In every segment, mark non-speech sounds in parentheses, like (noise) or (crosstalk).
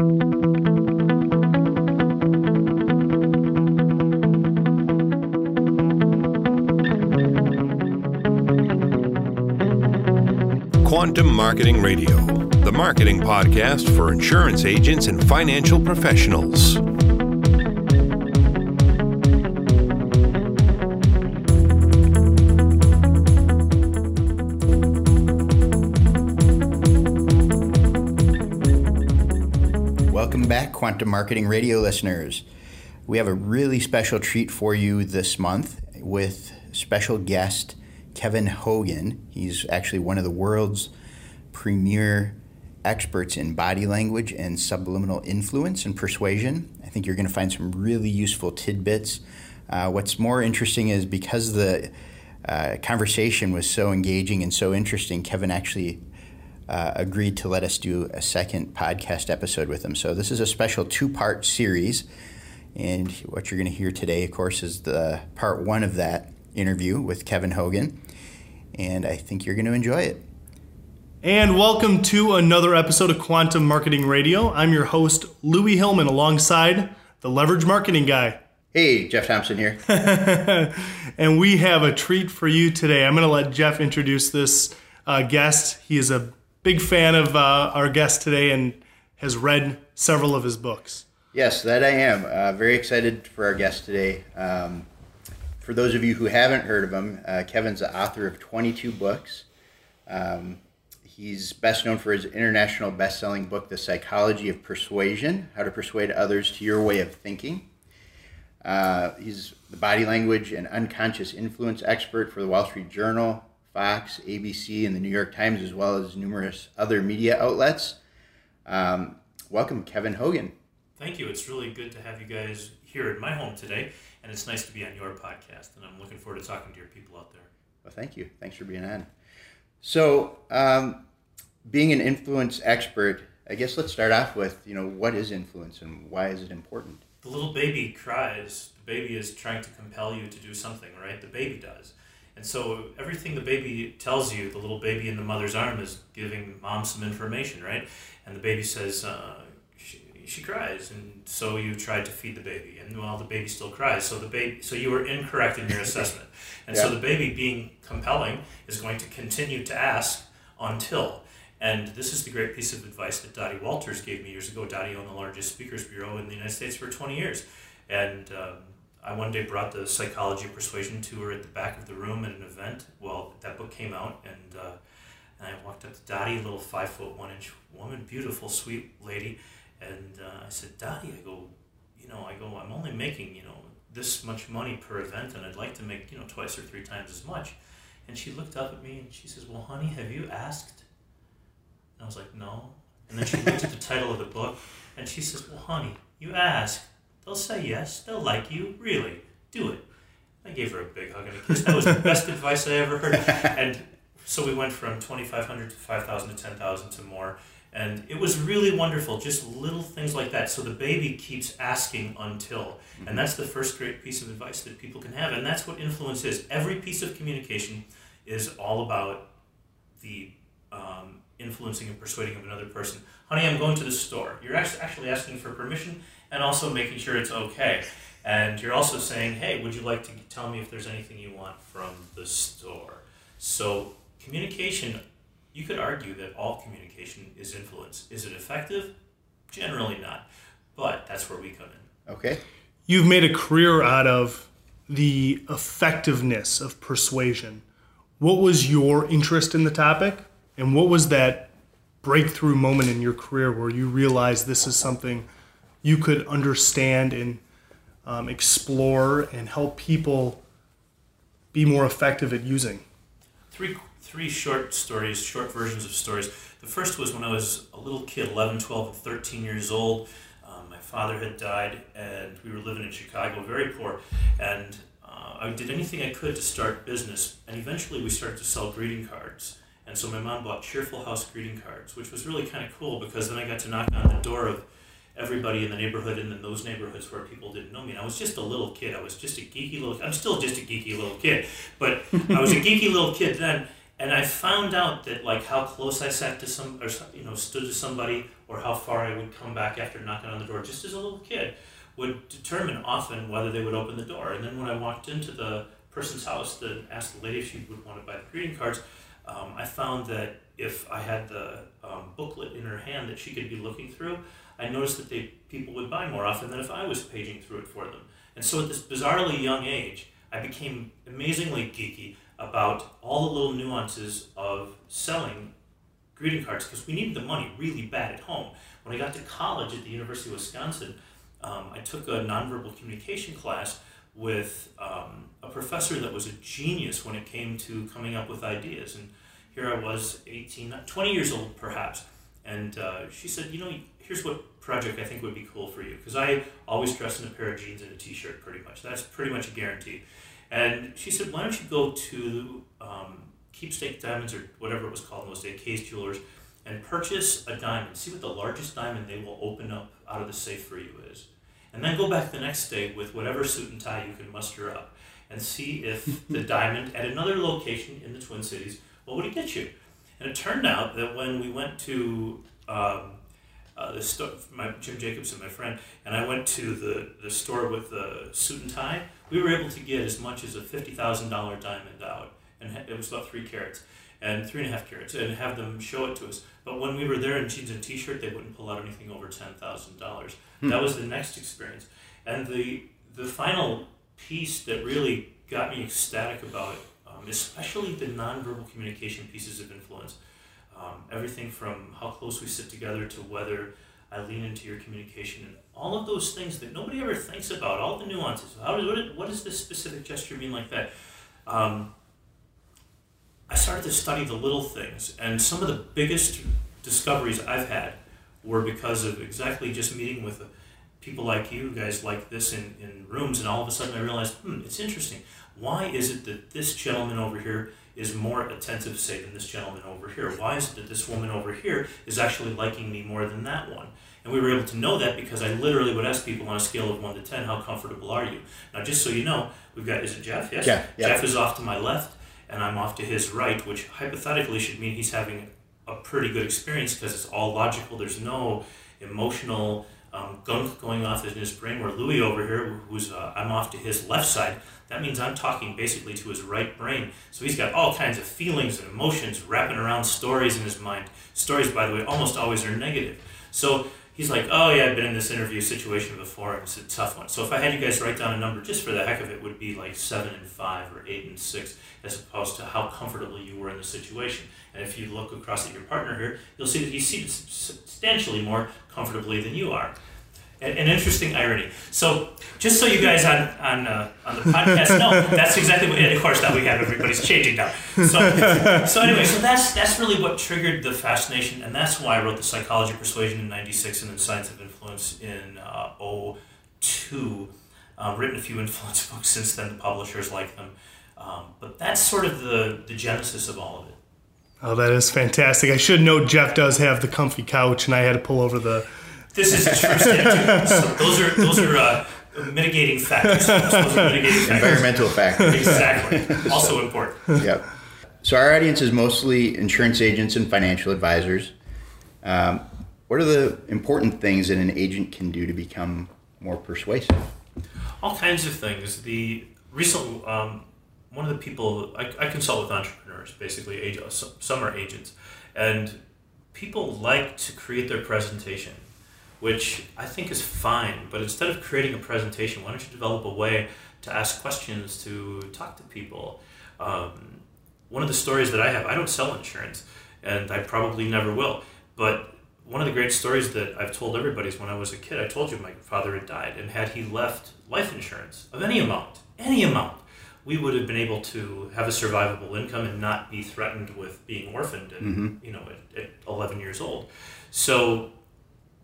Quantum Marketing Radio, the marketing podcast for insurance agents and financial professionals. Quantum Marketing Radio listeners. We have a really special treat for you this month with special guest Kevin Hogan. He's actually one of the world's premier experts in body language and subliminal influence and persuasion. I think you're going to find some really useful tidbits. Uh, what's more interesting is because the uh, conversation was so engaging and so interesting, Kevin actually uh, agreed to let us do a second podcast episode with him. So this is a special two part series. And what you're going to hear today, of course, is the part one of that interview with Kevin Hogan and I think you're going to enjoy it. And welcome to another episode of Quantum Marketing Radio. I'm your host, Louis Hillman, alongside the Leverage Marketing Guy. Hey, Jeff Thompson here. (laughs) and we have a treat for you today. I'm going to let Jeff introduce this uh, guest. He is a big fan of uh, our guest today and has read several of his books. Yes, that I am. Uh, very excited for our guest today. Um, for those of you who haven't heard of him, uh, Kevin's the author of 22 books. Um, he's best known for his international best-selling book, The Psychology of Persuasion: How to Persuade Others to Your Way of Thinking. Uh, he's the body language and unconscious influence expert for the Wall Street Journal, Fox, ABC, and the New York Times, as well as numerous other media outlets. Um, welcome, Kevin Hogan. Thank you. It's really good to have you guys here at my home today and it's nice to be on your podcast. And I'm looking forward to talking to your people out there. Well, thank you. Thanks for being on. So, um, being an influence expert, I guess let's start off with you know what is influence and why is it important? The little baby cries. The baby is trying to compel you to do something, right? The baby does. And so everything the baby tells you, the little baby in the mother's arm is giving mom some information, right? And the baby says, uh, she cries and so you tried to feed the baby and well the baby still cries so the baby so you were incorrect in your (laughs) assessment and yeah. so the baby being compelling is going to continue to ask until and this is the great piece of advice that Dottie Walters gave me years ago. Dottie owned the largest speakers bureau in the United States for 20 years. And um, I one day brought the psychology persuasion to her at the back of the room at an event. Well, that book came out, and, uh, and I walked up to Dottie, a little five foot one inch woman, beautiful, sweet lady, and uh, I said, Dottie, I go, you know, I go, I'm only making, you know, this much money per event, and I'd like to make, you know, twice or three times as much. And she looked up at me and she says, Well, honey, have you asked? And I was like, No. And then she looked at the title of the book and she says, Well, honey, you ask. They'll say yes. They'll like you. Really. Do it. I gave her a big hug and a kiss. That was the best (laughs) advice I ever heard. And so we went from 2500 to 5000 to 10000 to more and it was really wonderful, just little things like that. So the baby keeps asking until. And that's the first great piece of advice that people can have. And that's what influence is. Every piece of communication is all about the um, influencing and persuading of another person. Honey, I'm going to the store. You're actually asking for permission and also making sure it's okay. And you're also saying, hey, would you like to tell me if there's anything you want from the store? So communication you could argue that all communication is influence. Is it effective? Generally not. But that's where we come in. Okay. You've made a career out of the effectiveness of persuasion. What was your interest in the topic? And what was that breakthrough moment in your career where you realized this is something you could understand and um, explore and help people be more effective at using? Three three short stories, short versions of stories. The first was when I was a little kid, 11, 12, and 13 years old. Um, my father had died, and we were living in Chicago, very poor. And uh, I did anything I could to start business, and eventually we started to sell greeting cards. And so my mom bought Cheerful House greeting cards, which was really kind of cool because then I got to knock on the door of everybody in the neighborhood and in those neighborhoods where people didn't know me. And I was just a little kid. I was just a geeky little. I'm still just a geeky little kid, but I was a (laughs) geeky little kid then and I found out that like how close I sat to some or you know stood to somebody or how far I would come back after knocking on the door just as a little kid would determine often whether they would open the door. And then when I walked into the person's house to ask the lady if she would want to buy the greeting cards, um, I found that if I had the um, booklet in her hand that she could be looking through, I noticed that they people would buy more often than if I was paging through it for them. And so at this bizarrely young age, I became amazingly geeky about all the little nuances of selling greeting cards because we needed the money really bad at home. When I got to college at the University of Wisconsin, um, I took a nonverbal communication class with um, a professor that was a genius when it came to coming up with ideas. And here I was, 18, 20 years old perhaps. And uh, she said, You know, here's what project I think would be cool for you. Because I always dress in a pair of jeans and a t shirt pretty much. That's pretty much a guarantee. And she said, Why don't you go to um, Keepsake Diamonds or whatever it was called in those days, Kay's Jewelers, and purchase a diamond. See what the largest diamond they will open up out of the safe for you is. And then go back the next day with whatever suit and tie you can muster up and see if (laughs) the diamond at another location in the Twin Cities, what would it get you? And it turned out that when we went to um, uh, the store, my Jim Jacobson, my friend, and I went to the, the store with the suit and tie, we were able to get as much as a $50,000 diamond out. And it was about three carats and three and a half carats and have them show it to us. But when we were there in jeans and t-shirt, they wouldn't pull out anything over ten thousand dollars. Hmm. That was the next experience, and the the final piece that really got me ecstatic about it, um, especially the nonverbal communication pieces of influence. Um, everything from how close we sit together to whether I lean into your communication and all of those things that nobody ever thinks about, all the nuances. How does, what, what does this specific gesture mean like that? Um, I started to study the little things, and some of the biggest discoveries I've had were because of exactly just meeting with people like you guys like this in, in rooms, and all of a sudden I realized, hmm, it's interesting. Why is it that this gentleman over here is more attentive, say, than this gentleman over here? Why is it that this woman over here is actually liking me more than that one? And we were able to know that because I literally would ask people on a scale of 1 to 10, how comfortable are you? Now, just so you know, we've got, is it Jeff? Yes? Yeah, yeah. Jeff is off to my left and I'm off to his right, which hypothetically should mean he's having a pretty good experience because it's all logical. There's no emotional um, gunk going off in his brain. Where Louis over here, who's uh, I'm off to his left side, that means I'm talking basically to his right brain. So he's got all kinds of feelings and emotions wrapping around stories in his mind. Stories, by the way, almost always are negative. So he's like, oh yeah, I've been in this interview situation before, and it's a tough one. So if I had you guys write down a number just for the heck of it, would be like seven and five or eight and six, as opposed to how comfortable you were in the situation. And if you look across at your partner here, you'll see that he's seated substantially more comfortably than you are an interesting irony. So, just so you guys on on uh, on the podcast know, (laughs) that's exactly what. And of course, now we have everybody's changing now. So, so anyway, so that's that's really what triggered the fascination, and that's why I wrote the Psychology of Persuasion in '96 and then Science of Influence in uh, 02. Um, written a few influence (laughs) books since then. The publishers like them, um, but that's sort of the the genesis of all of it. Oh, that is fantastic! I should note Jeff does have the comfy couch, and I had to pull over the this is a true statement. So those are those are uh, mitigating factors. Those are mitigating factors. Environmental factors. exactly. Also important. Yep. So our audience is mostly insurance agents and financial advisors. Um, what are the important things that an agent can do to become more persuasive? All kinds of things. The recent um, one of the people I, I consult with entrepreneurs, basically agents, some are agents, and people like to create their presentation which I think is fine. But instead of creating a presentation, why don't you develop a way to ask questions, to talk to people? Um, one of the stories that I have, I don't sell insurance, and I probably never will. But one of the great stories that I've told everybody is when I was a kid, I told you my father had died, and had he left life insurance of any amount, any amount, we would have been able to have a survivable income and not be threatened with being orphaned, and, mm-hmm. you know, at, at 11 years old. So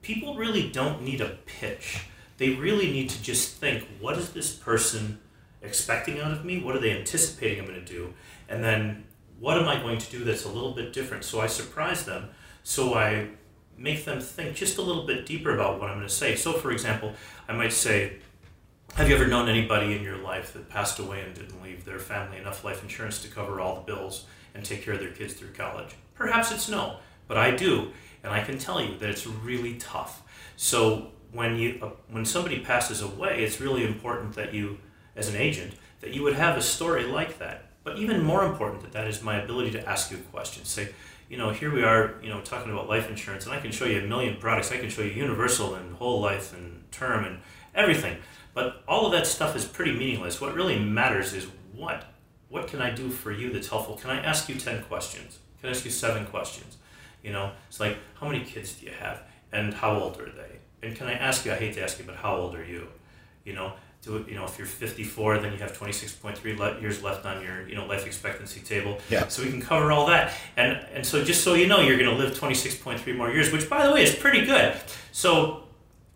people really don't need a pitch. They really need to just think, what is this person expecting out of me? What are they anticipating I'm going to do? And then what am I going to do that's a little bit different? So I surprise them. So I make them think just a little bit deeper about what I'm going to say. So, for example, I might say, Have you ever known anybody in your life that passed away and didn't leave their family enough life insurance to cover all the bills and take care of their kids through college? Perhaps it's no, but I do, and I can tell you that it's really tough. So when you uh, when somebody passes away, it's really important that you, as an agent, that you would have a story like that. But even more important than that is my ability to ask you questions. Say, you know, here we are, you know, talking about life insurance, and I can show you a million products. I can show you universal and whole life and term and everything. But all of that stuff is pretty meaningless. What really matters is what what can I do for you that's helpful? Can I ask you 10 questions? Can I ask you seven questions? You know, it's like, how many kids do you have? And how old are they? And can I ask you, I hate to ask you, but how old are you? You know, do it, you know, if you're 54, then you have 26.3 le- years left on your, you know, life expectancy table. Yeah. So we can cover all that. And, and so just so you know, you're going to live 26.3 more years, which by the way is pretty good. So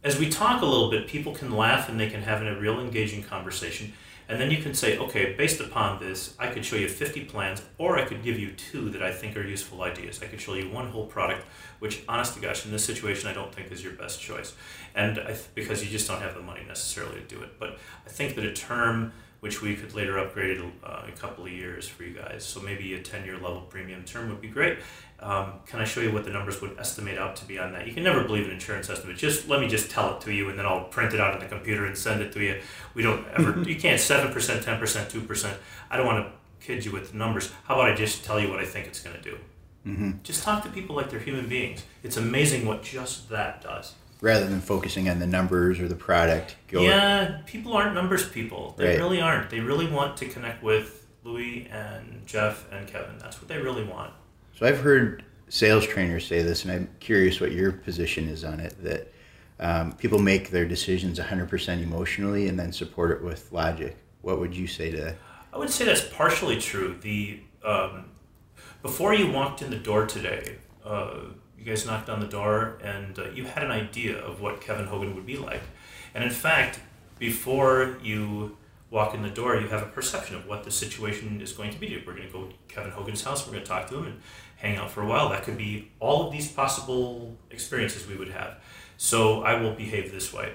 as we talk a little bit, people can laugh and they can have a real engaging conversation. And then you can say, okay, based upon this, I could show you 50 plans, or I could give you two that I think are useful ideas. I could show you one whole product, which, honest to gosh, in this situation, I don't think is your best choice. And th- because you just don't have the money necessarily to do it. But I think that a term which we could later upgrade uh, a couple of years for you guys. So maybe a 10 year level premium term would be great. Um, can I show you what the numbers would estimate out to be on that? You can never believe an insurance estimate. Just let me just tell it to you, and then I'll print it out on the computer and send it to you. We don't ever. (laughs) you can't seven percent, ten percent, two percent. I don't want to kid you with the numbers. How about I just tell you what I think it's going to do? Mm-hmm. Just talk to people like they're human beings. It's amazing what just that does. Rather than focusing on the numbers or the product. Go yeah, people aren't numbers people. They right. really aren't. They really want to connect with Louis and Jeff and Kevin. That's what they really want. So I've heard sales trainers say this, and I'm curious what your position is on it. That um, people make their decisions 100% emotionally and then support it with logic. What would you say to? that? I would say that's partially true. The um, before you walked in the door today, uh, you guys knocked on the door and uh, you had an idea of what Kevin Hogan would be like, and in fact, before you walk in the door, you have a perception of what the situation is going to be. We're going to go to Kevin Hogan's house. We're going to talk to him and hang out for a while. That could be all of these possible experiences we would have. So I will behave this way.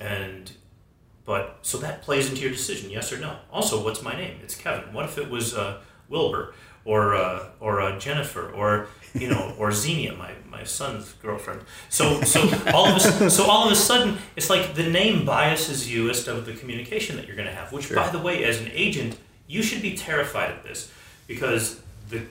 And but so that plays into your decision, yes or no. Also, what's my name? It's Kevin. What if it was uh, Wilbur or uh, or uh, Jennifer or you know (laughs) or Xenia, my, my son's girlfriend. So so all of a, so all of a sudden, it's like the name biases you as to the communication that you're going to have. Which, sure. by the way, as an agent, you should be terrified of this because the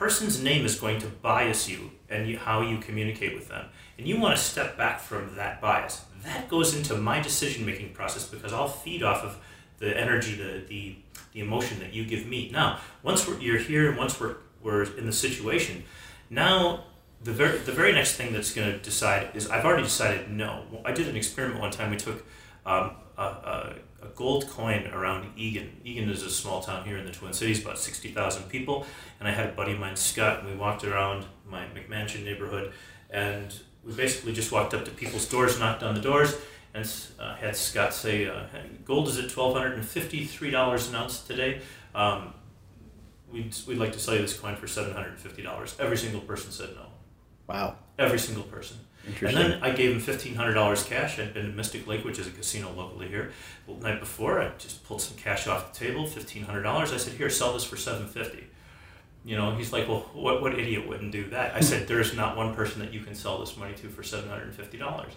person's name is going to bias you and you, how you communicate with them. And you want to step back from that bias. That goes into my decision making process because I'll feed off of the energy, the, the, the emotion that you give me. Now, once you're here and once we're, we're in the situation, now the very, the very next thing that's going to decide is I've already decided no. I did an experiment one time. We took um, a, a a gold coin around Eagan. Eagan is a small town here in the Twin Cities, about 60,000 people. And I had a buddy of mine, Scott, and we walked around my McMansion neighborhood. And we basically just walked up to people's doors, knocked on the doors, and uh, had Scott say, uh, Gold is at $1,253 an ounce today. Um, we'd, we'd like to sell you this coin for $750. Every single person said no. Wow. Every single person. And then I gave him fifteen hundred dollars cash. I'd been to Mystic Lake, which is a casino locally here. The night before, I just pulled some cash off the table, fifteen hundred dollars. I said, "Here, sell this for seven fifty. You know, he's like, "Well, what what idiot wouldn't do that?" I said, "There is not one person that you can sell this money to for seven hundred and fifty dollars."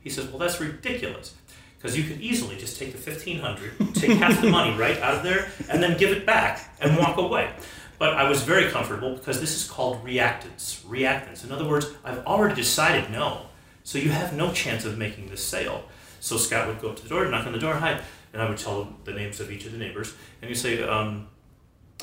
He says, "Well, that's ridiculous." Because you could easily just take the fifteen hundred, take half the money right out of there, and then give it back and walk away. But I was very comfortable because this is called reactance. Reactance. In other words, I've already decided no. So you have no chance of making this sale. So Scott would go up to the door, knock on the door, hi, and I would tell him the names of each of the neighbors, and you say, um,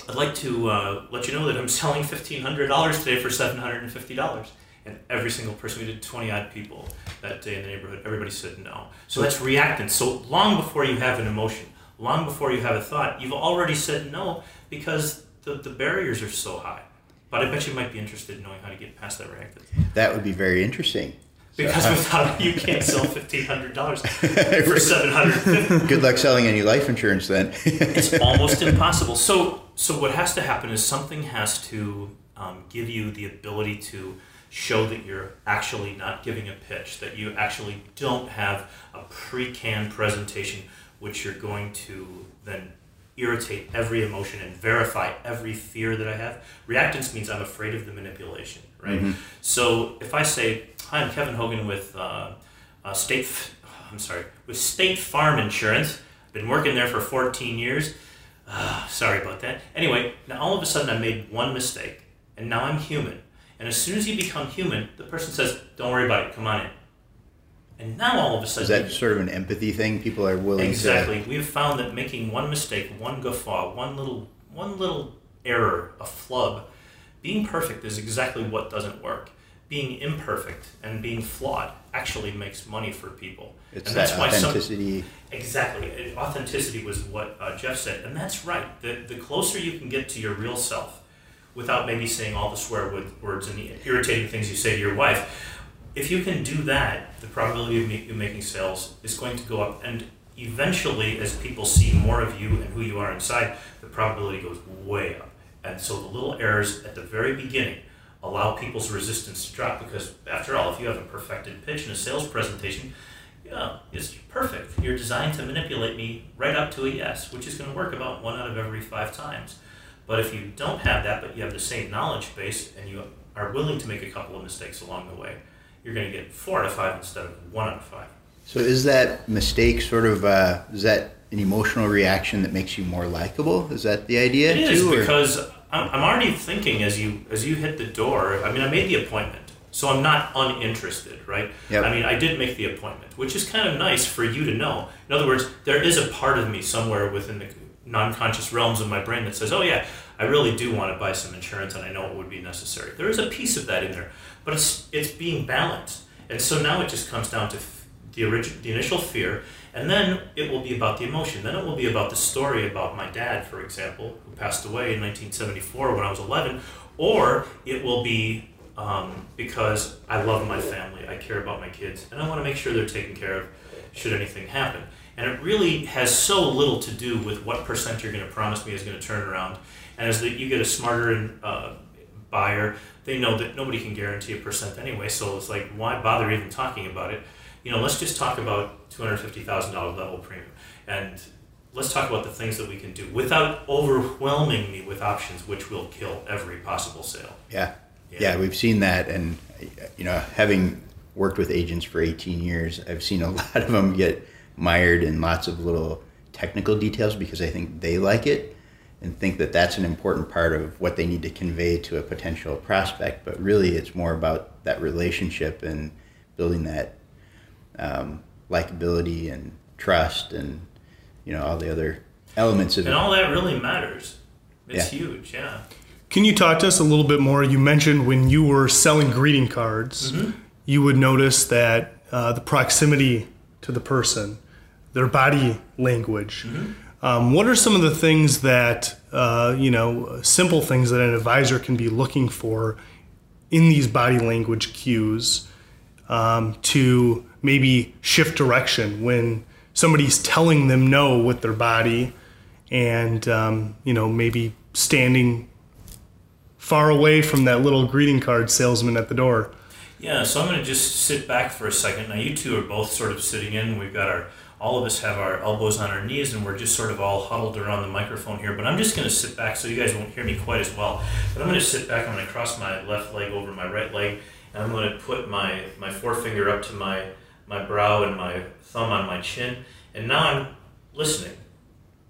I'd like to uh, let you know that I'm (laughs) selling $1,500 today for $750. And every single person, we did 20 odd people that day in the neighborhood, everybody said no. So that's reactance. So long before you have an emotion, long before you have a thought, you've already said no because the, the barriers are so high. But I bet you might be interested in knowing how to get past that reactance. That would be very interesting. Because so, without you can't sell fifteen hundred dollars (laughs) for seven hundred. (laughs) Good luck selling any life insurance then. (laughs) it's almost impossible. So so what has to happen is something has to um, give you the ability to show that you're actually not giving a pitch, that you actually don't have a pre-canned presentation, which you're going to then irritate every emotion and verify every fear that I have. Reactance means I'm afraid of the manipulation, right? Mm-hmm. So if I say, "Hi, I'm Kevin Hogan with uh, uh, State," F- (sighs) I'm sorry, with State Farm Insurance. Been working there for 14 years. Uh, sorry about that. Anyway, now all of a sudden I made one mistake, and now I'm human. And as soon as you become human, the person says, "Don't worry about it. Come on in." And now all of a sudden, Is that sort of an empathy thing? People are willing. Exactly. to. We have found that making one mistake, one guffaw, one little one little error, a flub, being perfect is exactly what doesn't work. Being imperfect and being flawed actually makes money for people. It's and that that's why some authenticity. exactly authenticity was what uh, Jeff said, and that's right. The the closer you can get to your real self, without maybe saying all the swear words and the irritating things you say to your wife, if you can do that, the probability of you making sales is going to go up. And eventually, as people see more of you and who you are inside, the probability goes way up. And so the little errors at the very beginning allow people's resistance to drop because, after all, if you have a perfected pitch in a sales presentation, yeah, it's perfect. You're designed to manipulate me right up to a yes, which is going to work about one out of every five times. But if you don't have that, but you have the same knowledge base and you are willing to make a couple of mistakes along the way, you're going to get four out of five instead of one out of five. So is that mistake sort of uh, is that an emotional reaction that makes you more likable? Is that the idea It is too? or- because I'm, I'm already thinking as you as you hit the door. I mean, I made the appointment, so I'm not uninterested, right? Yep. I mean, I did make the appointment, which is kind of nice for you to know. In other words, there is a part of me somewhere within the non-conscious realms of my brain that says, "Oh yeah, I really do want to buy some insurance, and I know it would be necessary." There is a piece of that in there, but it's it's being balanced, and so now it just comes down to f- the origin, the initial fear, and then it will be about the emotion. Then it will be about the story about my dad, for example, who passed away in 1974 when I was 11, or it will be um, because I love my family, I care about my kids, and I want to make sure they're taken care of should anything happen. And it really has so little to do with what percent you're going to promise me is going to turn around. And as the, you get a smarter and uh, buyer, they know that nobody can guarantee a percent anyway. So it's like, why bother even talking about it? You know, let's just talk about two hundred fifty thousand dollar level premium, and let's talk about the things that we can do without overwhelming me with options, which will kill every possible sale. Yeah. Yeah. yeah, we've seen that, and you know, having worked with agents for 18 years, I've seen a (laughs) lot of them get mired in lots of little technical details because I think they like it and think that that's an important part of what they need to convey to a potential prospect. But really, it's more about that relationship and building that um, likability and trust, and you know, all the other elements of And it. And all that really matters. It's Yeah. huge, yeah. Can you talk to us a little bit more? You mentioned when you were selling greeting cards, you would notice that uh, the proximity to the person, their body language. Um, what are some of the things that, uh, you know, simple things that an advisor can be looking for in these body language cues um, to maybe shift direction when somebody's telling them no with their body and, um, you know, maybe standing far away from that little greeting card salesman at the door. Yeah, so I'm going to just sit back for a second. Now, you two are both sort of sitting in. We've got our, all of us have our elbows on our knees, and we're just sort of all huddled around the microphone here. But I'm just going to sit back so you guys won't hear me quite as well. But I'm going to sit back. I'm going to cross my left leg over my right leg, and I'm going to put my, my forefinger up to my, my brow and my thumb on my chin. And now I'm listening.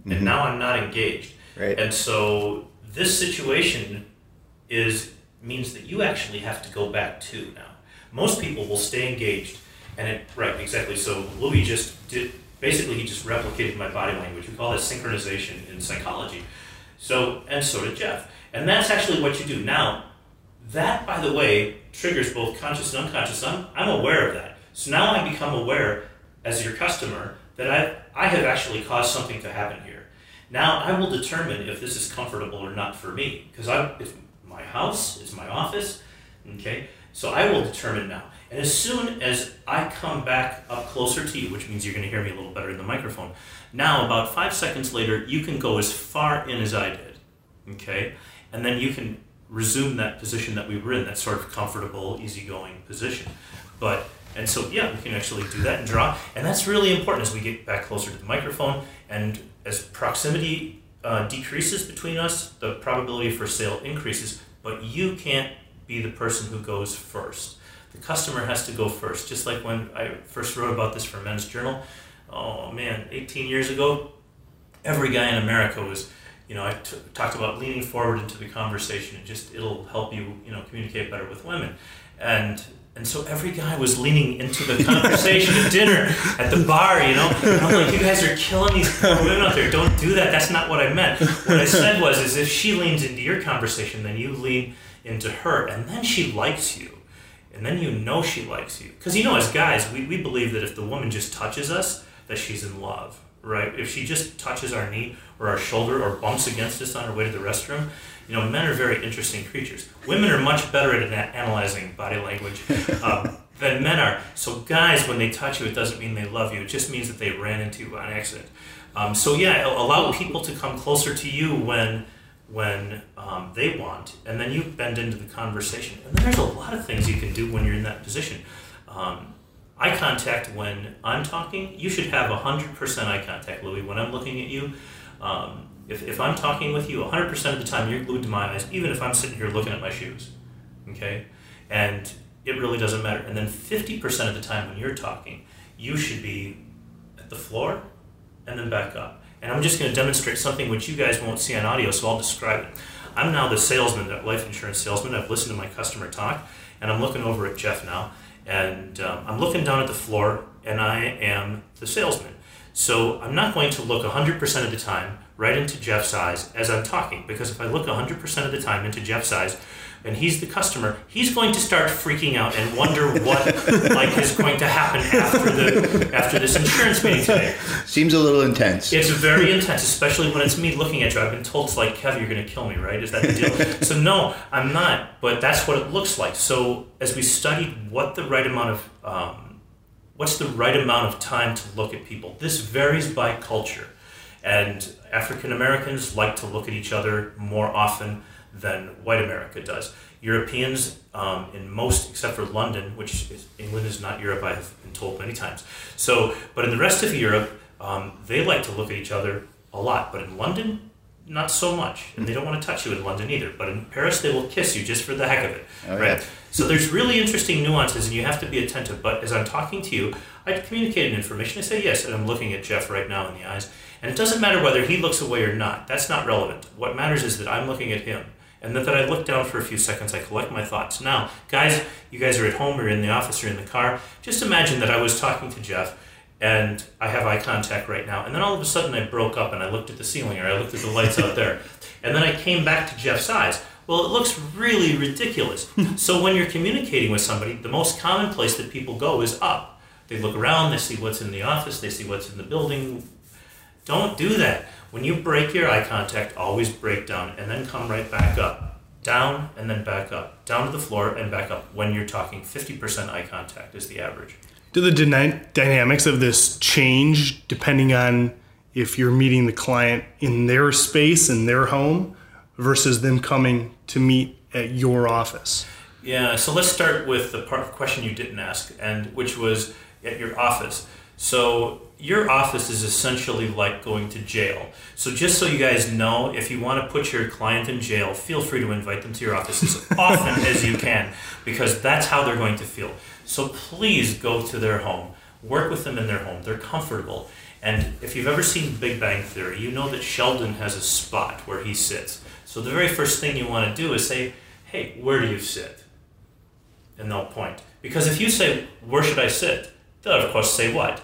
And mm-hmm. now I'm not engaged. Right. And so this situation is means that you actually have to go back too now. Most people will stay engaged, and it right exactly. So Louis just did basically he just replicated my body language. We call that synchronization in psychology. So and so did Jeff, and that's actually what you do now. That, by the way, triggers both conscious and unconscious. I'm, I'm aware of that. So now I become aware as your customer that I, I have actually caused something to happen here. Now I will determine if this is comfortable or not for me because I it's my house, it's my office, okay. So I will determine now. And as soon as I come back up closer to you, which means you're going to hear me a little better in the microphone, now about five seconds later, you can go as far in as I did, okay, and then you can resume that position that we were in, that sort of comfortable, easygoing position. But and so yeah, we can actually do that and draw, and that's really important as we get back closer to the microphone and as proximity uh, decreases between us, the probability for sale increases, but you can't be the person who goes first. The customer has to go first. Just like when I first wrote about this for Men's Journal, oh man, 18 years ago, every guy in America was, you know, I t- talked about leaning forward into the conversation and just it'll help you, you know, communicate better with women. And and so every guy was leaning into the (laughs) conversation at dinner, at the bar, you know. And I'm like, you guys are killing these women out there. Don't do that. That's not what I meant. What I said was, is if she leans into your conversation, then you lean into her, and then she likes you, and then you know she likes you. Because you know, as guys, we, we believe that if the woman just touches us, that she's in love, right? If she just touches our knee or our shoulder or bumps against us on her way to the restroom, you know, men are very interesting creatures. Women are much better at analyzing body language (laughs) um, than men are. So, guys, when they touch you, it doesn't mean they love you. It just means that they ran into you on accident. Um, so, yeah, allow people to come closer to you when when um, they want, and then you bend into the conversation. And then there's a lot of things you can do when you're in that position. Um, eye contact when I'm talking, you should have 100% eye contact, Louis, when I'm looking at you. Um, if, if I'm talking with you, 100% of the time you're glued to my eyes, even if I'm sitting here looking at my shoes. Okay? And it really doesn't matter. And then 50% of the time when you're talking, you should be at the floor and then back up. And I'm just going to demonstrate something which you guys won't see on audio, so I'll describe it. I'm now the salesman, the life insurance salesman. I've listened to my customer talk, and I'm looking over at Jeff now, and um, I'm looking down at the floor, and I am the salesman. So I'm not going to look 100% of the time right into Jeff's eyes as I'm talking, because if I look 100% of the time into Jeff's eyes, and he's the customer, he's going to start freaking out and wonder what (laughs) like is going to happen after the after this insurance meeting today. Seems a little intense. It's very intense, especially when it's me looking at you. I've been told it's like Kevin, you're going to kill me, right? Is that the deal? so no, I'm not, but that's what it looks like. So as we studied what the right amount of um, what's the right amount of time to look at people? This varies by culture. And African Americans like to look at each other more often than white America does. Europeans, um, in most, except for London, which is, England is not Europe, I've been told many times. So, but in the rest of Europe, um, they like to look at each other a lot. But in London, not so much. And they don't want to touch you in London either. But in Paris, they will kiss you just for the heck of it. Oh, right? Yeah. So there's really interesting nuances, and you have to be attentive. But as I'm talking to you, I communicate an information. I say yes, and I'm looking at Jeff right now in the eyes. And it doesn't matter whether he looks away or not. That's not relevant. What matters is that I'm looking at him. And that, that I look down for a few seconds, I collect my thoughts. Now, guys, you guys are at home or in the office or in the car. Just imagine that I was talking to Jeff and I have eye contact right now. And then all of a sudden I broke up and I looked at the ceiling or I looked at the lights out there. And then I came back to Jeff's eyes. Well, it looks really ridiculous. so when you're communicating with somebody, the most common place that people go is up. They look around, they see what's in the office, they see what's in the building. Don't do that. When you break your eye contact, always break down and then come right back up. Down and then back up. Down to the floor and back up when you're talking 50% eye contact is the average. Do the dyna- dynamics of this change depending on if you're meeting the client in their space in their home versus them coming to meet at your office? Yeah, so let's start with the part of question you didn't ask, and which was at your office. So your office is essentially like going to jail. So just so you guys know, if you want to put your client in jail, feel free to invite them to your office as (laughs) often as you can, because that's how they're going to feel. So please go to their home, work with them in their home. They're comfortable. And if you've ever seen Big Bang Theory, you know that Sheldon has a spot where he sits. So the very first thing you want to do is say, hey, where do you sit? And they'll point. Because if you say, where should I sit? They'll, of course, say what?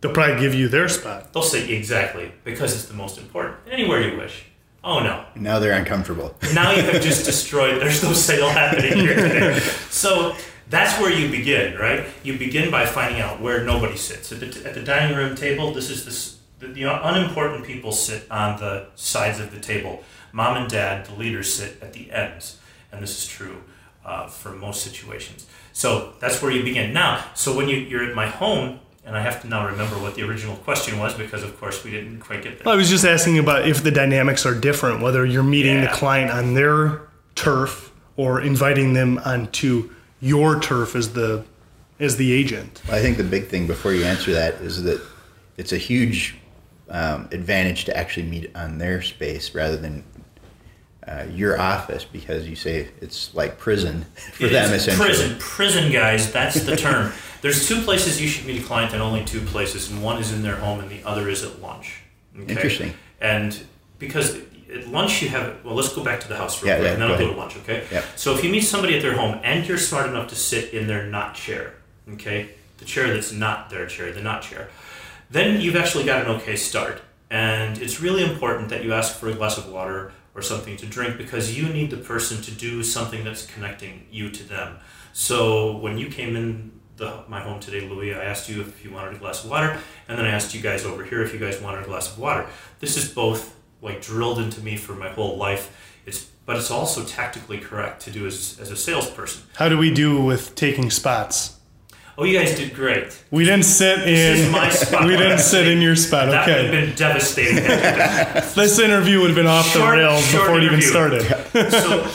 They'll probably give you their spot. They'll say, exactly, because it's the most important. Anywhere you wish. Oh no. Now they're uncomfortable. now you have just destroyed, there's no sale happening here today. So that's where you begin, right? You begin by finding out where nobody sits. At the, at the dining room table, this is this, the, the unimportant people sit on the sides of the table. Mom and dad, the leaders, sit at the ends. And this is true uh, for most situations. So that's where you begin. Now, so when you, you're at my home, and I have to now remember what the original question was because, of course, we didn't quite get there. I was just asking about if the dynamics are different, whether you're meeting yeah. the client on their turf or inviting them onto your turf as the as the agent. I think the big thing before you answer that is that it's a huge um, advantage to actually meet on their space rather than uh, your office because you say it's like prison for It them essentially. Prison, prison guys. That's the term. (laughs) There's two places you should meet a client, and only two places, and one is in their home, and the other is at lunch. Okay? Interesting. And because at lunch you have, well, let's go back to the house real Yeah, quick, yeah, and then go I'll go to lunch. Okay. Yep. So if you meet somebody at their home, and you're smart enough to sit in their not chair, okay, the chair that's not their chair, the not chair, then you've actually got an okay start. And it's really important that you ask for a glass of water or something to drink because you need the person to do something that's connecting you to them. So when you came in the, my home today, Louis, I asked you if you wanted a glass of water, and then I asked you guys over here if you guys wanted a glass of water. This is both like drilled into me for my whole life. It's but it's also tactically correct to do as, as a salesperson. How do we do with taking spots? Oh, you guys did great. We didn't sit This is in. my (laughs) spot. We didn't sit in your spot. That would have Okay. been devastating. had you done. This interview would have been off the rails short before it even started. so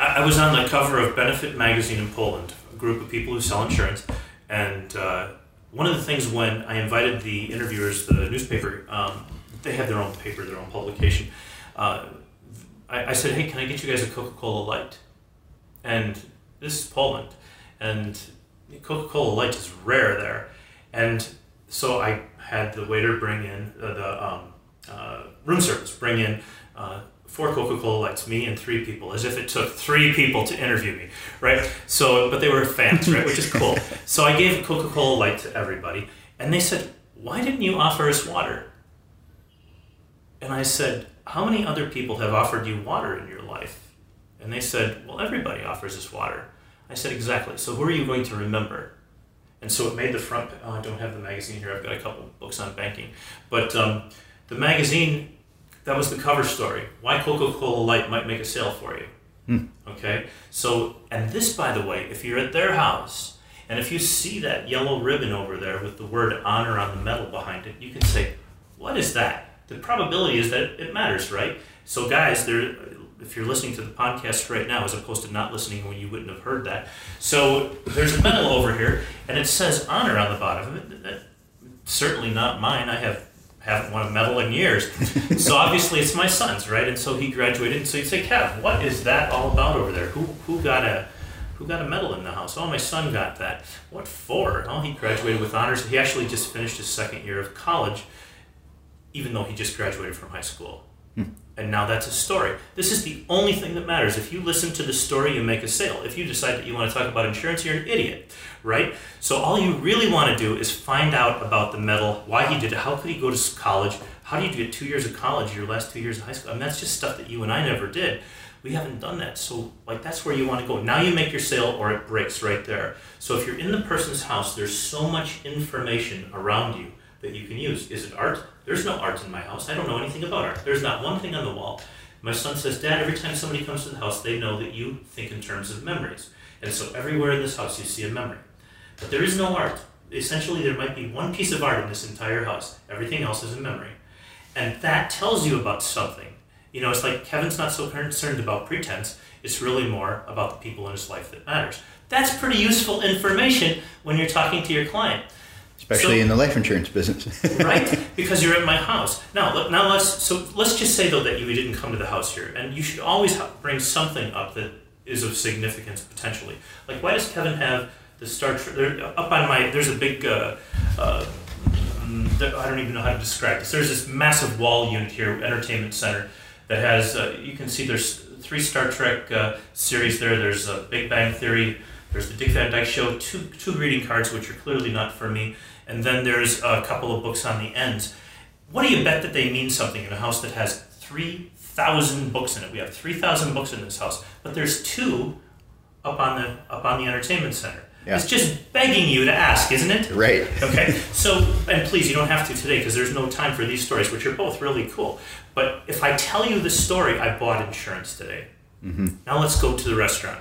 I was on the cover of Benefit magazine in Poland, group of people who sell insurance, and uh, one of the things when I invited the interviewers, the newspaper, um, they had their own paper, their own publication. Uh, I, I said, "Hey, can I get you guys a Coca-Cola Light?" And this is Poland, and Coca-Cola Light is rare there, and so I had the waiter bring in uh, the um, uh, room service bring in uh, four Coca-Cola Lights, me and three people, as if it took three people to interview me, right? So, but they were fans, right, which is cool. (laughs) So I gave a Coca-Cola Light to everybody, and they said, "Why didn't you offer us water?" And I said, "How many other people have offered you water in your life?" And they said, "Well, everybody offers us water." I said, "Exactly. So who are you going to remember?" And so it made the front. Oh, I don't have the magazine here. I've got a couple books on banking, but um, the magazine that was the cover story. Why Coca-Cola Light might make a sale for you. Hmm. Okay. So, and this, by the way, if you're at their house and if you see that yellow ribbon over there with the word honor on the metal behind it, you can say, "What is that?" The probability is that it matters, right? So, guys, there. If you're listening to the podcast right now, as opposed to not listening when you wouldn't have heard that, so there's a medal over here, and it says honor on the bottom of it. That, certainly not mine. I have haven't won a medal in years. so (laughs) obviously it's my son's, right? And so he graduated. And so you'd say, Kev, what is that all about over there? Who who got a who got a medal in the house? Oh, my son got that. What for? Oh, he graduated with honors. He actually just finished his second year of college, even though he just graduated from high school. And now that's a story. This is the only thing that matters. If you listen to the story, you make a sale. If you decide that you want to talk about insurance, you're an idiot, right? So all you really want to do is find out about the medal, why he did it, how could he go to college, how did you get two years of college, your last two years of high school. I mean, that's just stuff that you and I never did. We haven't done that. So like that's where you want to go. Now you make your sale or it breaks right there. So if you're in the person's house, there's so much information around you that you can use. Is it art? There's no art in my house. I don't know anything about art. There's not one thing on the wall. My son says, Dad, every time somebody comes to the house, they know that you think in terms of memories. And so everywhere in this house, you see a memory. But there is no art. Essentially, there might be one piece of art in this entire house. Everything else is a memory. And that tells you about something. You know, it's like Kevin's not so concerned about pretense. It's really more about the people in his life that matters. That's pretty useful information when you're talking to your client especially So- in the life insurance business. (laughs) right? Because you're at my house. Now, now let's so let's just say though that you didn't come to the house here, and you should always bring something up that is of significance potentially. Like, why does Kevin have the Star Trek? There, up on my there's a big. Uh, uh, mm, I don't even know how to describe this. There's this massive wall unit here, entertainment center, that has. Uh, you can see there's three Star Trek uh, series there. There's uh, Big Bang Theory. There's the Dick Van Dyke Show. Two two greeting cards, which are clearly not for me. And then there's a couple of books on the ends. What do you bet that they mean something in a house that has 3,000 books in it? We have 3,000 books in this house, but there's two up on the up on the entertainment center. Yeah. It's just begging you to ask, isn't it? right. (laughs) Okay, so, and please, you don't have to today because there's no time for these stories, which are both really cool. But if I tell you the story, I bought insurance today. Mm-hmm. Now let's go to the restaurant.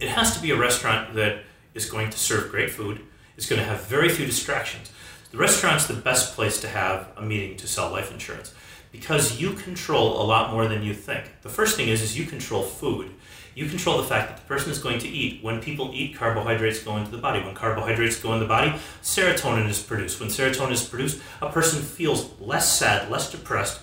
It has to be a restaurant that is going to serve great food, is going to have very few distractions. The restaurant's the best place to have a meeting to sell life insurance because you control a lot more than you think. The first thing is, is you control food. You control the fact that the person is going to eat. When people eat, carbohydrates go into the body. When carbohydrates go in the body, serotonin is produced. When serotonin is produced, a person feels less sad, less depressed,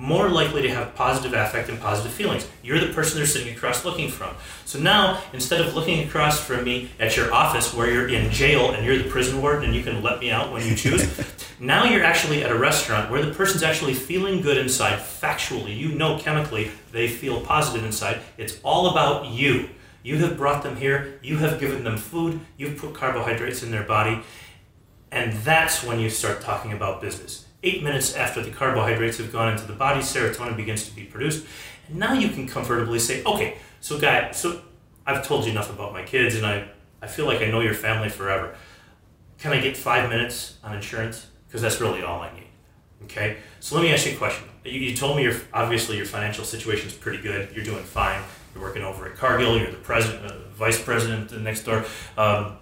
more likely to have positive affect and positive feelings. You're the person they're sitting across looking from. So now, instead of looking across from me at your office where you're in jail and you're the prison warden and you can let me out when you choose, (laughs) now you're actually at a restaurant where the person's actually feeling good inside, factually. You know chemically they feel positive inside. It's all about you. You have brought them here, you have given them food, you've put carbohydrates in their body, and that's when you start talking about business eight minutes after the carbohydrates have gone into the body, serotonin begins to be produced. And now you can comfortably say, okay, so guy, so I've told you enough about my kids and I, I feel like I know your family forever. Can I get five minutes on insurance? Because that's really all I need. Okay, so let me ask you a question. You, you told me your obviously your financial situation is pretty good. You're doing fine. You're working over at Cargill. You're the president, uh, vice president next door. Um,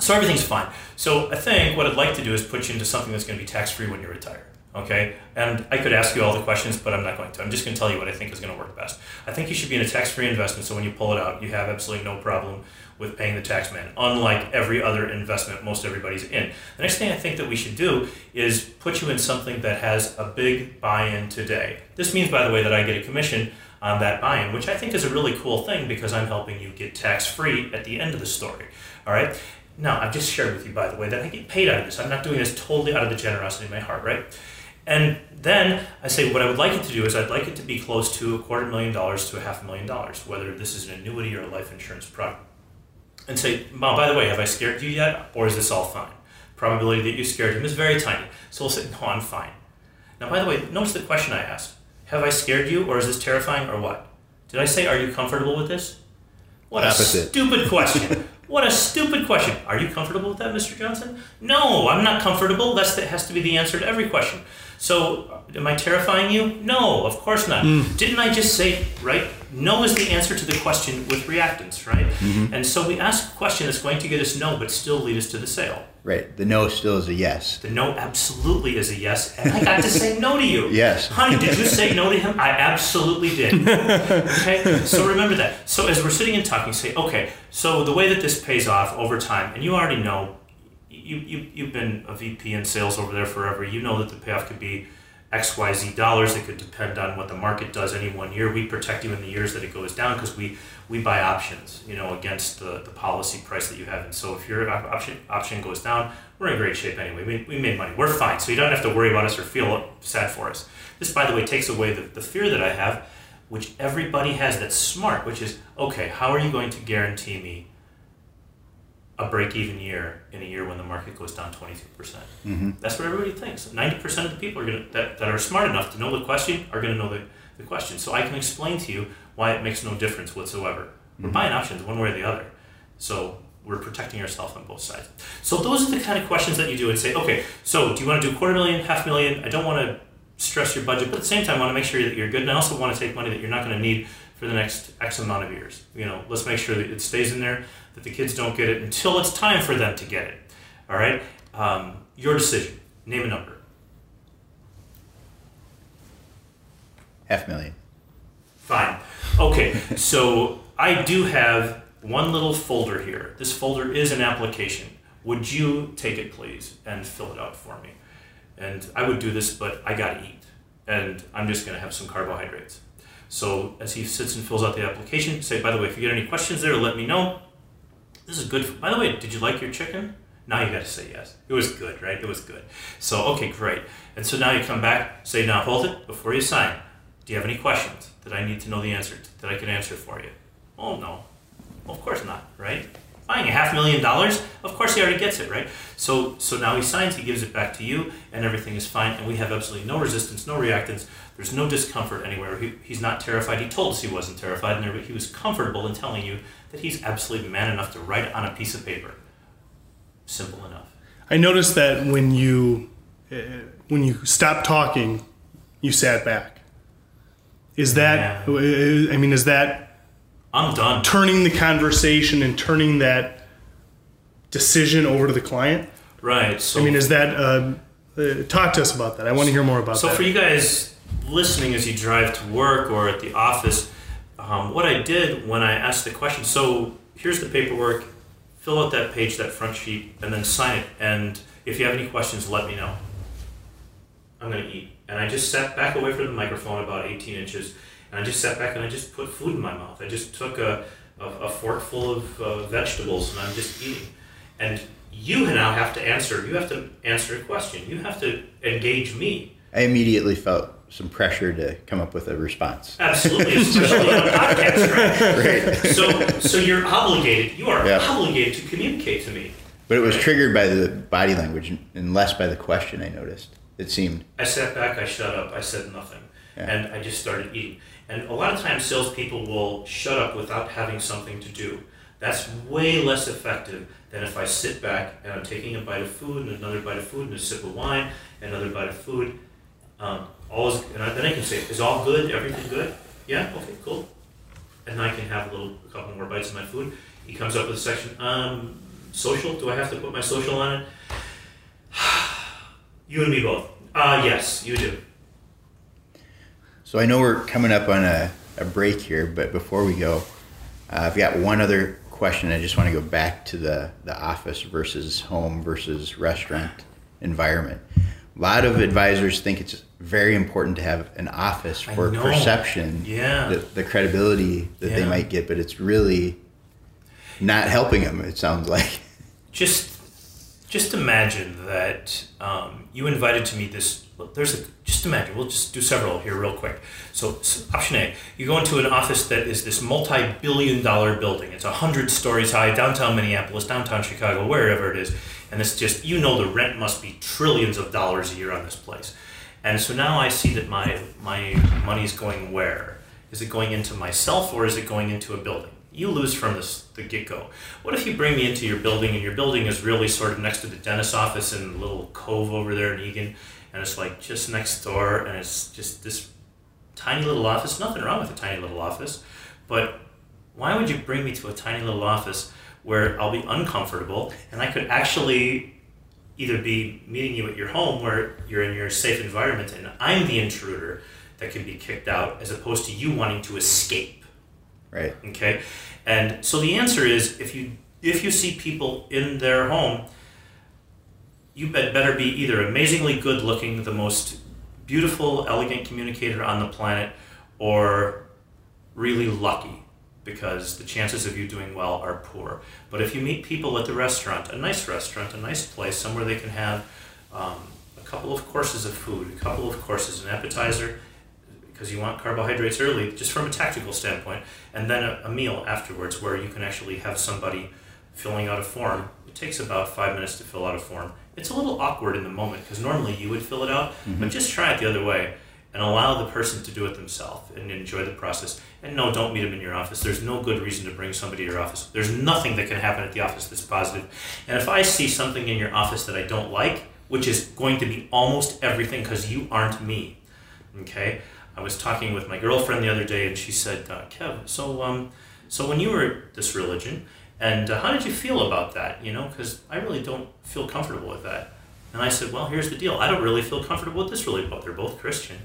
so everything's fine. So I think what I'd like to do is put you into something that's going to be tax free when you retire. Okay? And I could ask you all the questions, but I'm not going to. I'm just going to tell you what I think is going to work best. I think you should be in a tax free investment so when you pull it out, you have absolutely no problem with paying the tax man, unlike every other investment most everybody's in. The next thing I think that we should do is put you in something that has a big buy in today. This means, by the way, that I get a commission on that buy in, which I think is a really cool thing because I'm helping you get tax free at the end of the story. All right? Now, I've just shared with you, by the way, that I get paid out of this. I'm not doing this totally out of the generosity of my heart, right? And then I say, what I would like it to do is I'd like it to be close to a quarter million dollars to a half a million dollars, whether this is an annuity or a life insurance product. And say, Mom, by the way, have I scared you yet? Or is this all fine? Probability that you scared him is very tiny. So we'll say, no, I'm fine. Now, by the way, notice the question I asked. Have I scared you, or is this terrifying, or what? Did I say, are you comfortable with this? What Opposite. a stupid question. (laughs) What a stupid question. Are you comfortable with that, Mr. Johnson? No, I'm not comfortable. That's that has to be the answer to every question. So, am I terrifying you? No, of course not. Mm. Didn't I just say, right? No is the answer to the question with reactance, right? Mm-hmm. And so we ask a question that's going to get us no, but still lead us to the sale. Right. The no still is a yes. The no absolutely is a yes. And I got to say no to you. Yes. Honey, did you say no to him? I absolutely did. (laughs) Okay? So remember that. So as we're sitting and talking, say, okay, so the way that this pays off over time, and you already know, you, you, you've been a VP in sales over there forever, you know that the payoff could be XYZ dollars. It could depend on what the market does any one year. We protect you in the years that it goes down because we, we buy options, you know, against the, the policy price that you have. And so if your option option goes down, we're in great shape anyway. We, we made money. We're fine. So you don't have to worry about us or feel sad for us. This, by the way, takes away the, the fear that I have, which everybody has that's smart, which is, okay, how are you going to guarantee me a break even year in a year when the market goes down 22%. percent mm hmm That's what everybody thinks. 90% of the people are gonna, that, that are smart enough to know the question are going to know the, the question. So I can explain to you why it makes no difference whatsoever. Mm-hmm. We're buying options one way or the other. So we're protecting ourselves on both sides. So those are the kind of questions that you do and say, okay, so do you want to do quarter million, half million? I don't want to stress your budget, but at the same time, I want to make sure that you're good. And I also want to take money that you're not going to need for the next X amount of years. You know, let's make sure that it stays in there that the kids don't get it until it's time for them to get it. All right? Um, your decision. Name a number. Half million. Fine. Okay, so I do have one little folder here. This folder is an application. Would you take it, please, and fill it out for me? And I would do this, but I gotta eat. And I'm just gonna have some carbohydrates. So as he sits and fills out the application, say, by the way, if you get any questions there, let me know. This is good. By the way, did you like your chicken? Now you got to say yes. It was good, right? It was good. So, okay, great. And so now you come back, say, now hold it before you sign. Do you have any questions that I need to know the answer to, that I can answer for you? Oh, no. Well, of course not, right? Buying a half million dollars, of course he already gets it, right? So, so now he signs, he gives it back to you, and everything is fine, and we have absolutely no resistance, no reactance. There's no discomfort anywhere. He, he's not terrified. He told us he wasn't terrified, and there but he was comfortable in telling you that he's absolutely man enough to write on a piece of paper. Simple enough. I noticed that when you uh, when you stopped talking, you sat back. Is that? Yeah. Uh, I mean, is that? I'm done. Turning the conversation and turning that decision over to the client. Right. So I mean, is that? Uh, uh, talk to us about that. I want to hear more about so that. So for you guys listening as you drive to work or at the office, um, what I did when I asked the question, so here's the paperwork, fill out that page, that front sheet, and then sign it. And if you have any questions, let me know. I'm going to eat. And I just sat back away from the microphone about 18 inches, and I just sat back and I just put food in my mouth. I just took a, a, a fork full of uh, vegetables and I'm just eating. And you now have to answer. You have to answer a question. You have to engage me. I immediately felt some pressure to come up with a response. Absolutely, (laughs) especially on a podcast, right? Right. So, so you're obligated. You are Yeah. obligated to communicate to me. But it was triggered by the body language and less by the question, I noticed. It seemed. I sat back, I shut up, I said nothing, Yeah. and I just started eating. And a lot of times, salespeople will shut up without having something to do. That's way less effective than if I sit back and I'm taking a bite of food and another bite of food and a sip of wine, and another bite of food. Um, all is, and I, then I can say, "Is all good? Everything good? Yeah, okay, cool." And I can have a little, a couple more bites of my food. He comes up with a section. Um, social? Do I have to put my social on it? (sighs) you and me both. Uh, yes, you do. So I know we're coming up on a, a break here, but before we go, uh, I've got one other question. I just want to go back to the, the office versus home versus restaurant environment. A lot of advisors think it's very important to have an office for perception, Yeah. the, the credibility that they might get, but it's really not helping them, it sounds like. just just imagine that um, you invited to meet this well, there's a just imagine we'll just do several here real quick. So, s option a you go into an office that is this multi-billion dollar building. It's 100 stories high downtown minneapolis downtown chicago wherever it is and it's just you know the rent must be trillions of dollars a year on this place and so now i see that my my money's going where is it going into myself or is it going into a building you lose from this, the get-go. What if you bring me into your building and your building is really sort of next to the dentist office in a little cove over there in Eagan, and it's like just next door, and it's just this tiny little office. Nothing wrong with a tiny little office, but why would you bring me to a tiny little office where I'll be uncomfortable and I could actually either be meeting you at your home where you're in your safe environment and I'm the intruder that can be kicked out as opposed to you wanting to escape. Right. okay? And so the answer is if you if you see people in their home you bet better be either amazingly good looking the most beautiful elegant communicator on the planet or really lucky because the chances of you doing well are poor but if you meet people at the restaurant a nice restaurant a nice place somewhere they can have um, a couple of courses of food a couple of courses an appetizer because you want carbohydrates early, just from a tactical standpoint, and then a, a meal afterwards where you can actually have somebody filling out a form. It takes about five minutes to fill out a form. It's a little awkward in the moment because normally you would fill it out, but just try it the other way and allow the person to do it themselves and enjoy the process. And no, don't meet them in your office. There's no good reason to bring somebody to your office. There's nothing that can happen at the office that's positive. And if I see something in your office that I don't like, which is going to be almost everything because you aren't me, okay? I was talking with my girlfriend the other day, and she said, uh, "Kev, so um, so when you were this religion, and uh, how did you feel about that? You know, because I really don't feel comfortable with that." And I said, "Well, here's the deal. I don't really feel comfortable with this religion, but they're both Christian."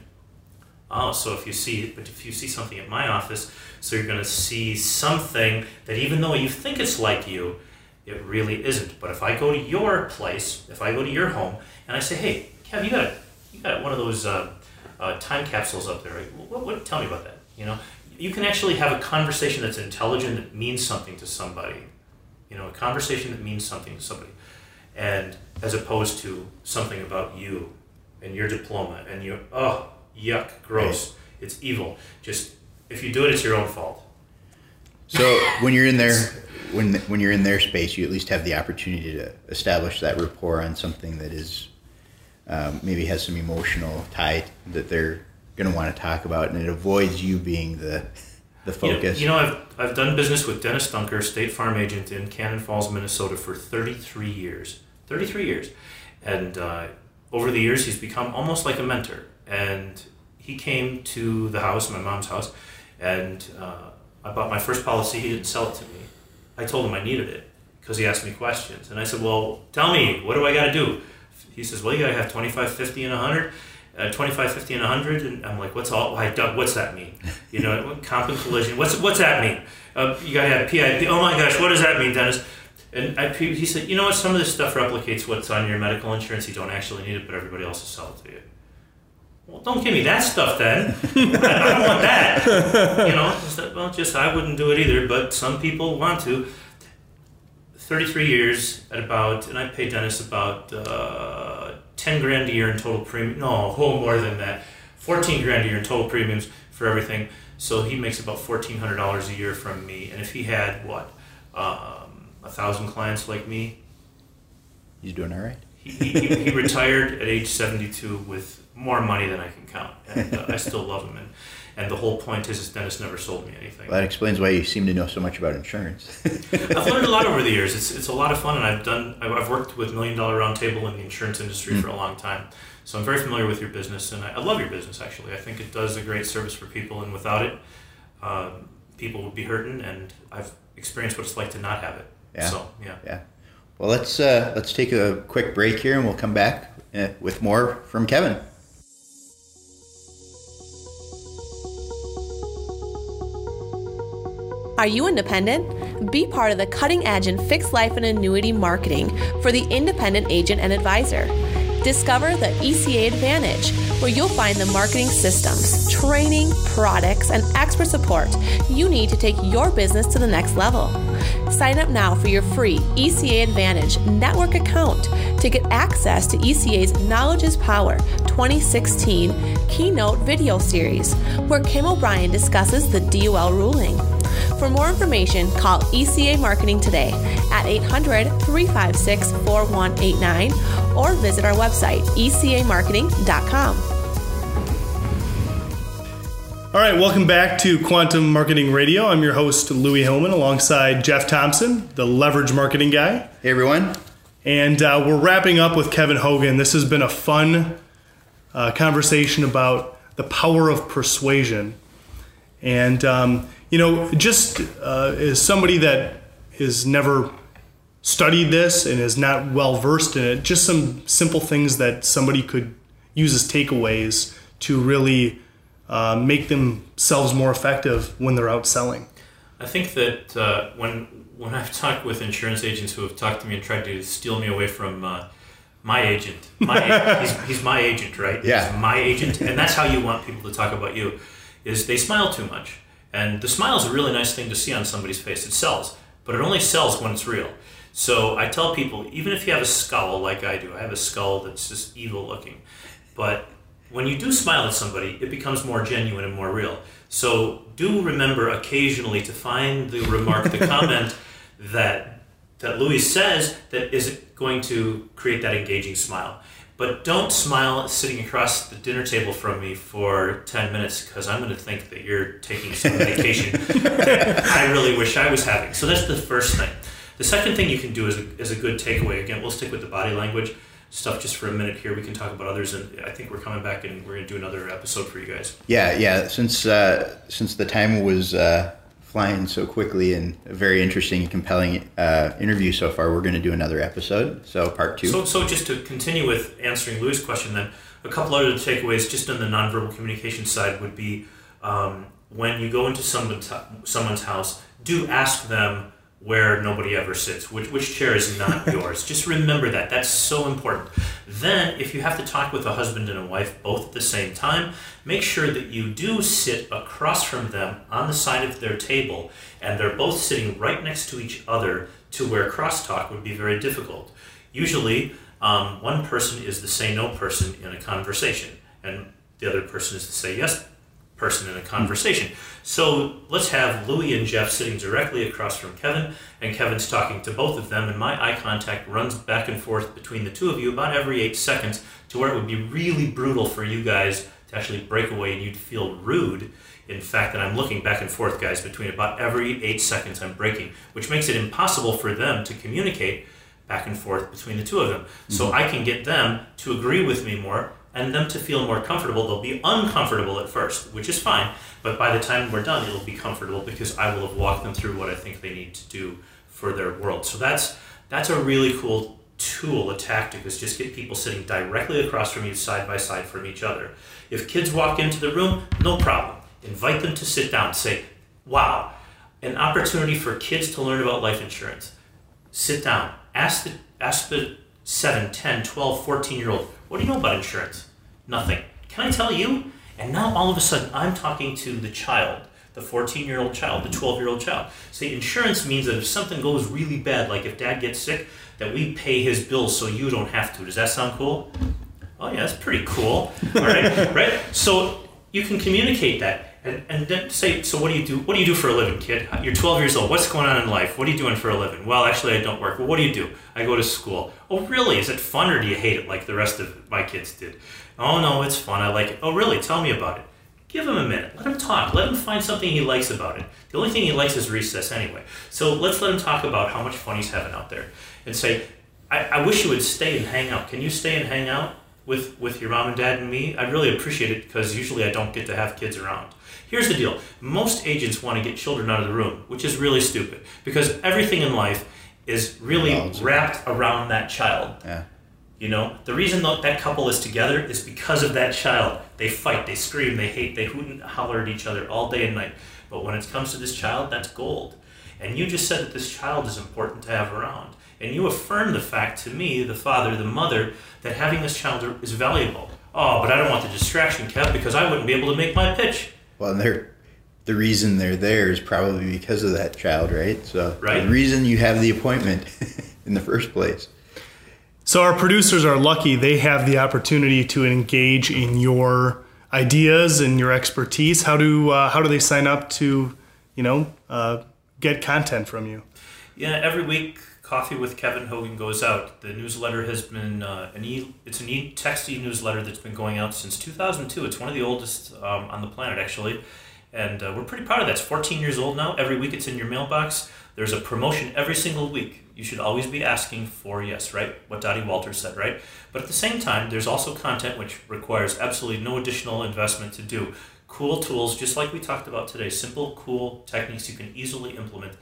Oh, so if you see, but if you see something at my office, so you're going to see something that even though you think it's like you, it really isn't. But if I go to your place, if I go to your home, and I say, "Hey, Kev, you got you got one of those." Uh, uh, time capsules up there. Right? What, what, tell me about that. You know, you can actually have a conversation that's intelligent that means something to somebody. You know, a conversation that means something to somebody, and as opposed to something about you and your diploma and your oh yuck gross it's evil. Just if you do it, it's your own fault. So when you're in there, when when you're in their space, you at least have the opportunity to establish that rapport on something that is um, maybe has some emotional tie that they're going to want to talk about, and it avoids you being the the You know- focus. You know, I've, I've done business with Dennis Dunker, State Farm agent in Cannon Falls, Minnesota, for 33 years. 33 years. And uh, over the years, he's become almost like a mentor. And he came to the house, my mom's house, and uh, I bought my first policy. He didn't sell it to me. I told him I needed it because he asked me questions. And I said, Well, tell me, what do I got to do? He says, Well, you got to have 25, 50, and 100. uh, 25, 50, and 100. And I'm like, what's all, why, what's that mean? You know, comp and collision, what's, what's that mean? Uh, you gotta have PIP. Oh my gosh, what does that mean, Dennis? And I, he said, you know what, some of this stuff replicates what's on your medical insurance. You don't actually need it, but everybody else will sell it to you. Well, don't give me that stuff then. (laughs) I, don't want that. You know, just, well, just I wouldn't do it either, but some people want to. 33 years at about, and I pay Dennis about uh, 10 grand a year in total premium. No, a whole more than that. 14 grand a year in total premiums for everything. So he makes about $1,400 a year from me. And if he had, what, um, a thousand clients like me, He's doing all right. he, he, he retired at age 72 with more money than I can count. And uh, I still love him. And, and the whole point is, is Dennis never sold me anything. Well, that explains why you seem to know so much about insurance. (laughs) I've learned a lot over the years. It's, it's a lot of fun, and I've done. I've worked with Million Dollar Roundtable in the insurance industry for a long time, so I'm very familiar with your business, and I, I love your business. Actually, I think it does a great service for people, and without it, um, people would be hurting. And I've experienced what it's like to not have it. Yeah. So yeah. yeah. Well, let's uh, let's take a quick break here, and we'll come back uh, with more from Kevin. Are you independent? Be part of the cutting edge in fixed life and annuity marketing for the independent agent and advisor. Discover the ECA Advantage, where you'll find the marketing systems, training, products, and expert support you need to take your business to the next level. Sign up now for your free ECA Advantage network account to get access to ECA's Knowledge is Power 2016 keynote video series, where Kim O'Brien discusses the DOL ruling. For more information, call ECA Marketing today at 800 356 4189 or visit our website, ecamarketing.com. All right, welcome back to Quantum Marketing Radio. I'm your host, Louis Hillman, alongside Jeff Thompson, the leverage marketing guy. Hey, everyone. And uh, we're wrapping up with Kevin Hogan. This has been a fun uh, conversation about the power of persuasion. And, um, you know, just uh, as somebody that has never studied this and is not well versed in it, just some simple things that somebody could use as takeaways to really uh, make themselves more effective when they're out selling. I think that uh, when when I've talked with insurance agents who have talked to me and tried to steal me away from uh, my agent, my (laughs) he's, he's my agent, right? Yeah. He's my agent, and that's how you want people to talk about you. Is they smile too much, and the smile is a really nice thing to see on somebody's face. It sells, but it only sells when it's real. So I tell people, even if you have a skull like I do, I have a skull that's just evil looking, but when you do smile at somebody, it becomes more genuine and more real. So do remember occasionally to find the remark, the (laughs) comment that that Louis says that is going to create that engaging smile. But don't smile sitting across the dinner table from me for 10 minutes because I'm going to think that you're taking some vacation (laughs) I really wish I was having. So that's the first thing. The second thing you can do is a, is a good takeaway. Again, we'll stick with the body language stuff just for a minute here. We can talk about others, and I think we're coming back and we're going to do another episode for you guys. Yeah, yeah. Since uh, since the time was uh, flying so quickly and a very interesting and compelling uh, interview so far, we're going to do another episode. So part two. So, so just to continue with answering Louis' question, then a couple other takeaways just on the nonverbal communication side would be um, when you go into someone's someone's house, do ask them where nobody ever sits, which, which chair is not (laughs) yours. Just remember that. That's so important. Then, if you have to talk with a husband and a wife both at the same time, make sure that you do sit across from them on the side of their table and they're both sitting right next to each other to where crosstalk would be very difficult. Usually, um, one person is the say no person in a conversation, and the other person is the say yes person in a conversation. So let's have Louis and Jeff sitting directly across from Kevin, and Kevin's talking to both of them, and my eye contact runs back and forth between the two of you about every eight seconds to where it would be really brutal for you guys to actually break away and you'd feel rude. In fact, that I'm looking back and forth, guys, between about every eight seconds I'm breaking, which makes it impossible for them to communicate back and forth between the two of them. Mm-hmm. So I can get them to agree with me more and them to feel more comfortable. They'll be uncomfortable at first, which is fine, but by the time we're done, it'll be comfortable because I will have walked them through what I think they need to do for their world. So that's that's a really cool tool, a tactic, is just get people sitting directly across from you, side by side from each other. If kids walk into the room, no problem. Invite them to sit down. Say, wow, an opportunity for kids to learn about life insurance. Sit down. Ask the, ask the 7, 10, 12, 14 year old, what do you know about insurance? Nothing. Can I tell you? And now all of a sudden I'm talking to the child, the 14 year old child, the 12 year old child. Say, insurance means that if something goes really bad, like if dad gets sick, that we pay his bills so you don't have to. Does that sound cool? Oh, yeah, that's pretty cool. All right, (laughs) right? So you can communicate that. And, and then say, so what do you do? What do you do for a living, kid? You're 12 years old. What's going on in life? What are you doing for a living? Well, actually, I don't work. Well, what do you do? I go to school. Oh, really? Is it fun or do you hate it like the rest of my kids did? Oh, no, it's fun. I like it. Oh, really? Tell me about it. Give him a minute. Let him talk. Let him find something he likes about it. The only thing he likes is recess anyway. So let's let him talk about how much fun he's having out there. And say, I, I wish you would stay and hang out. Can you stay and hang out with, with your mom and dad and me? I'd really appreciate it because usually I don't get to have kids around. Here's the deal most agents want to get children out of the room, which is really stupid because everything in life is really wrapped around that child. Yeah. You know, the reason that that couple is together is because of that child. They fight, they scream, they hate, they hoot and holler at each other all day and night. But when it comes to this child, that's gold. And you just said that this child is important to have around. And you affirm the fact to me, the father, the mother, that having this child is valuable. Oh, but I don't want the distraction, Kev, because I wouldn't be able to make my pitch. Well, they're the reason they're there is probably because of that child, right? So Right. the reason you have the appointment (laughs) in the first place. So our producers are lucky; they have the opportunity to engage in your ideas and your expertise. How do uh, how do they sign up to, you know, uh, get content from you? Yeah, every week Coffee with Kevin Hogan goes out. The newsletter has been uh, an e it's an e text e newsletter that's been going out since 2002. It's one of the oldest um, on the planet actually, and uh, we're pretty proud of that. It's 14 years old now. Every week it's in your mailbox. There's a promotion every single week. You should always be asking for yes, right? What Dottie Walters said, right? But at the same time, there's also content which requires absolutely no additional investment to do. Cool tools, just like we talked about today. Simple, cool techniques you can easily implement.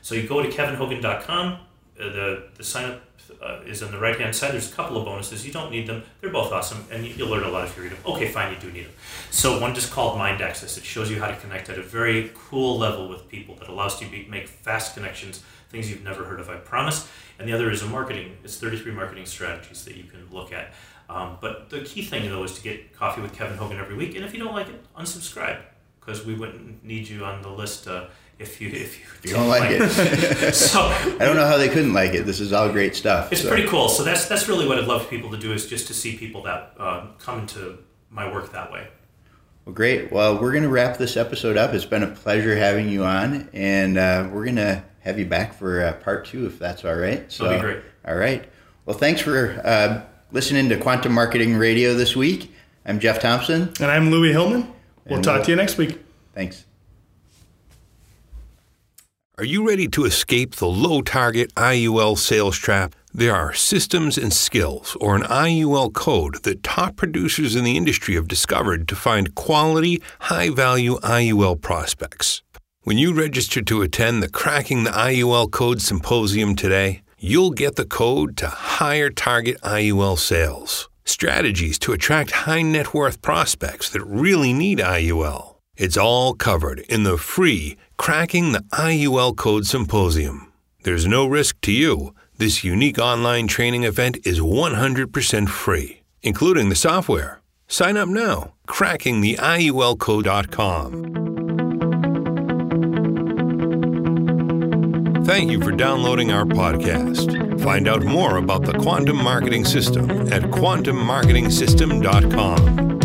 So you go to kevinhogan.com. Uh, the the sign up uh, is on the right hand side. There's a couple of bonuses. You don't need them. They're both awesome, and you, you'll learn a lot if you read them. Okay, fine, you do need them. So one just called Mind Access. It shows you how to connect at a very cool level with people that allows you to make fast connections, things you've never heard of. I promise. And the other is a marketing. It's 33 marketing strategies that you can look at. Um, but the key thing though is to get coffee with Kevin Hogan every week. And if you don't like it, unsubscribe because we wouldn't need you on the list. Uh, if you if you, If you don't like it, (laughs) so I don't know how they couldn't like it. This is all great stuff. it's so. pretty cool. So that's that's really what I'd love for people to do is just to see people that uh, come into my work that way. Well, great. Well, we're going to wrap this episode up. It's been a pleasure having you on, and uh, we're going to have you back for uh, part two, if that's all right. So, That'd be great. All right. Well, thanks for uh, listening to Quantum Marketing Radio this week. I'm Jeff Thompson. And I'm Louis Hillman. We'll And talk we'll- to you next week. Thanks. Are you ready to escape the low target IUL sales trap? There are systems and skills, or an IUL code, that top producers in the industry have discovered to find quality, high value IUL prospects. When you register to attend the Cracking the IUL Code Symposium today, you'll get the code to higher target IUL sales, strategies to attract high net worth prospects that really need IUL. It's all covered in the free Cracking the IUL Code Symposium. There's no risk to you. This unique online training event is 100% free, including the software. Sign up now, crackingtheiulcode.com. Thank you for downloading our podcast. Find out more about the quantum marketing system at quantummarketingsystem.com.